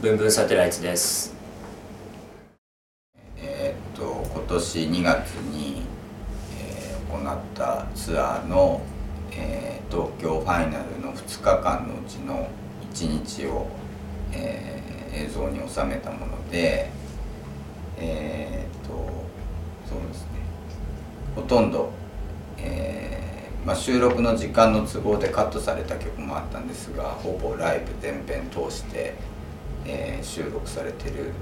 ブンブンサテライツです。えー、っと今年2月に、えー、行ったツアーの、えー、東京ファイナルの2日間のうちの1日を、えー、映像に収めたものでえー、っとそうですね。ほとんど、えーまあ、収録の時間の都合でカットされた曲もあったんですがほぼライブ全編通して、えー、収録されてる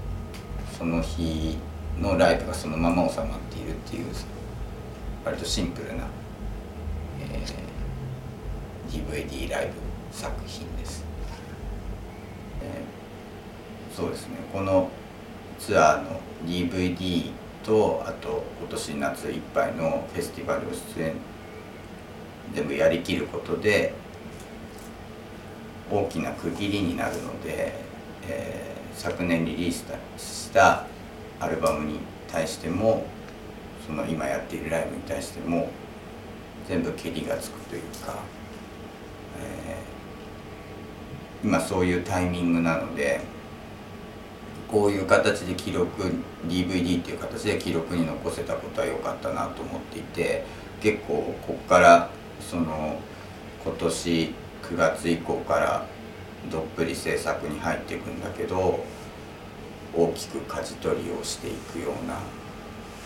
その日のライブがそのまま収まっているっていう割とシンプルな、えー、DVD ライブ作品です、えー、そうですね。このツアーの DVD とあと今年夏いっぱいのフェスティバル出演全部やりきることで大きな区切りになるので、えー、昨年リリースしたアルバムに対してもその今やっているライブに対しても全部けりがつくというか、えー、今そういうタイミングなのでこういう形で記録 DVD っていう形で記録に残せたことは良かったなと思っていて結構ここからその今年9月以降からどっぷり制作に入っていくんだけど大きく舵取りをしていくような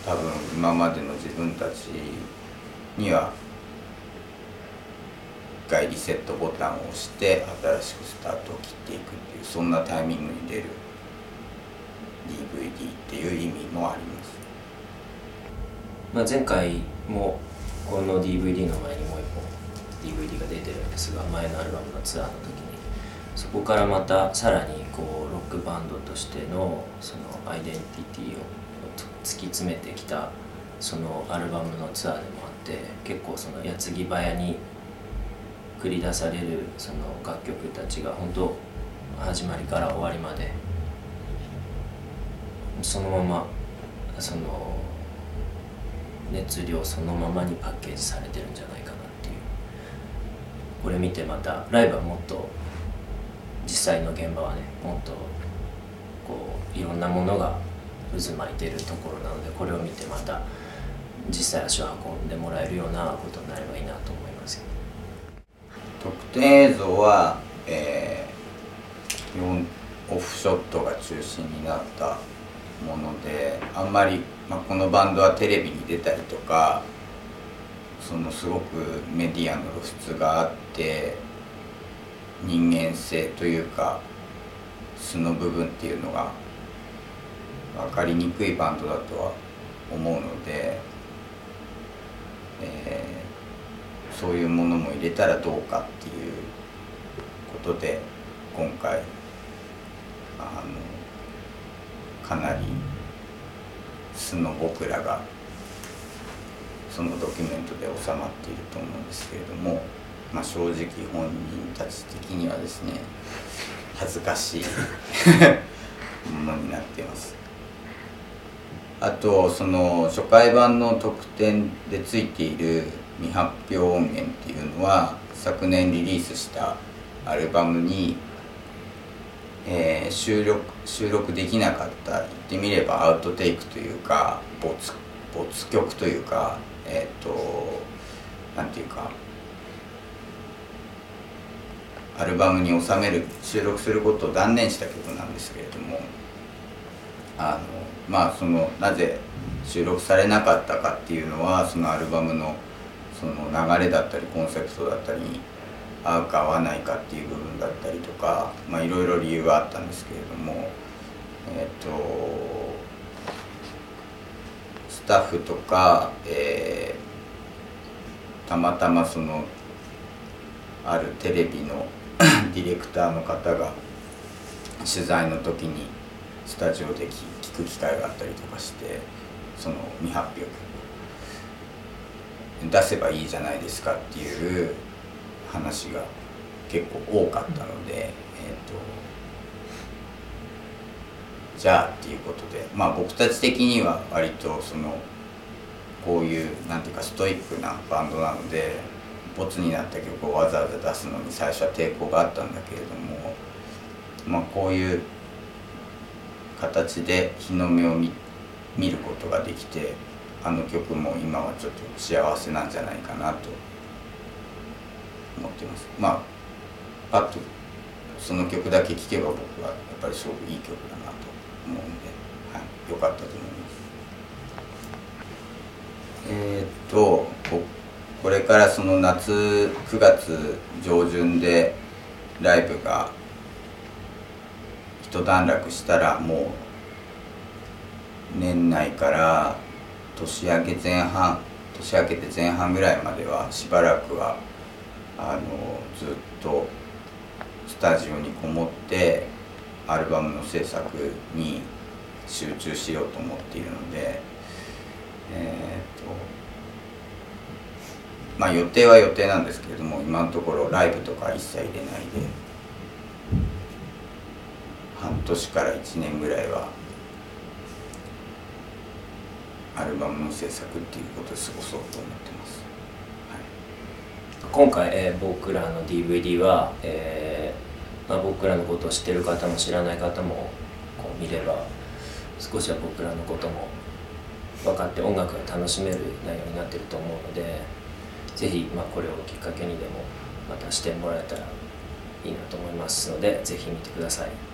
多分今までの自分たちには一回リセットボタンを押して新しくスタートを切っていくっていうそんなタイミングに出る DVD っていう意味もあります、まあ、前回もこの DVD の前にもう一本 DVD が出てるんですが前のアルバムのツアーの時にそこからまたさらにこうロックバンドとしてのそのアイデンティティを突き詰めてきたそのアルバムのツアーでもあって結構その矢継ぎ早に繰り出されるその楽曲たちが本当始まりから終わりまでそのままその熱量そのままにパッケージされてるんじゃないかなっていう。これ見てまたライブはもっと実際の現場はねもっとこういろんなものが渦巻いてるところなのでこれを見てまた実際足を運んでもらえるようなことになればいいなと思います特典映像は、えー、オフショットが中心になったものであんまり、まあ、このバンドはテレビに出たりとかそのすごくメディアの露出があって人間性というか素の部分っていうのが分かりにくいバンドだとは思うので、えー、そういうものも入れたらどうかっていうことで今回あのかなり素の僕らがそのドキュメントで収まっていると思うんですけれども。まあ、正直本人たち的にはですね恥ずかしいものになってます。あとその初回版の特典でついている未発表音源っていうのは昨年リリースしたアルバムに、えー、収録収録できなかった言ってみればアウトテイクというか没没曲というかえっ、ー、となんていうかアルバムに収める収録することを断念した曲なんですけれどもあのまあそのなぜ収録されなかったかっていうのはそのアルバムのその流れだったりコンセプトだったりに合うか合わないかっていう部分だったりとかいろいろ理由があったんですけれどもえっ、とスタッフとか、えー、たまたまそのあるテレビのディレクターの方が取材の時にスタジオで聞く機会があったりとかしてその未発表出せばいいじゃないですかっていう話が結構多かったので、えーと、じゃあっていうことでまあ僕たち的には割とそのこういうなんていうかストイックなバンドなのでボツになった曲をわざわざ出すのに最初は抵抗があったんだけれども、まあ、こういう形で日の目を見見ることができてあの曲も今はちょっと幸せなんじゃないかなと思ってます。まあパッとその曲だけ聴けば僕はやっぱりすごくいい曲だなと思うんで、はい、よかったと思います。えー、っとこれからその夏9月上旬でライブが一段落したらもう年内から年明け前半年明けて前半ぐらいまではしばらくはあのずっとスタジオにこもってアルバムの制作に集中しようと思っているのでえっ、とまあ予定は予定なんですけれども今のところライブとか一切出ないで半年から1年ぐらいはアルバムの制作っていうことで過ごそうと思ってます、はい、今回、えー、僕らの DVD は、えーまあ、僕らのことを知ってる方も知らない方もこう見れば少しは僕らのことも分かって音楽が楽しめる内容になってると思うのでぜひ、まあ、これをきっかけにでもまたしてもらえたらいいなと思いますのでぜひ見てください。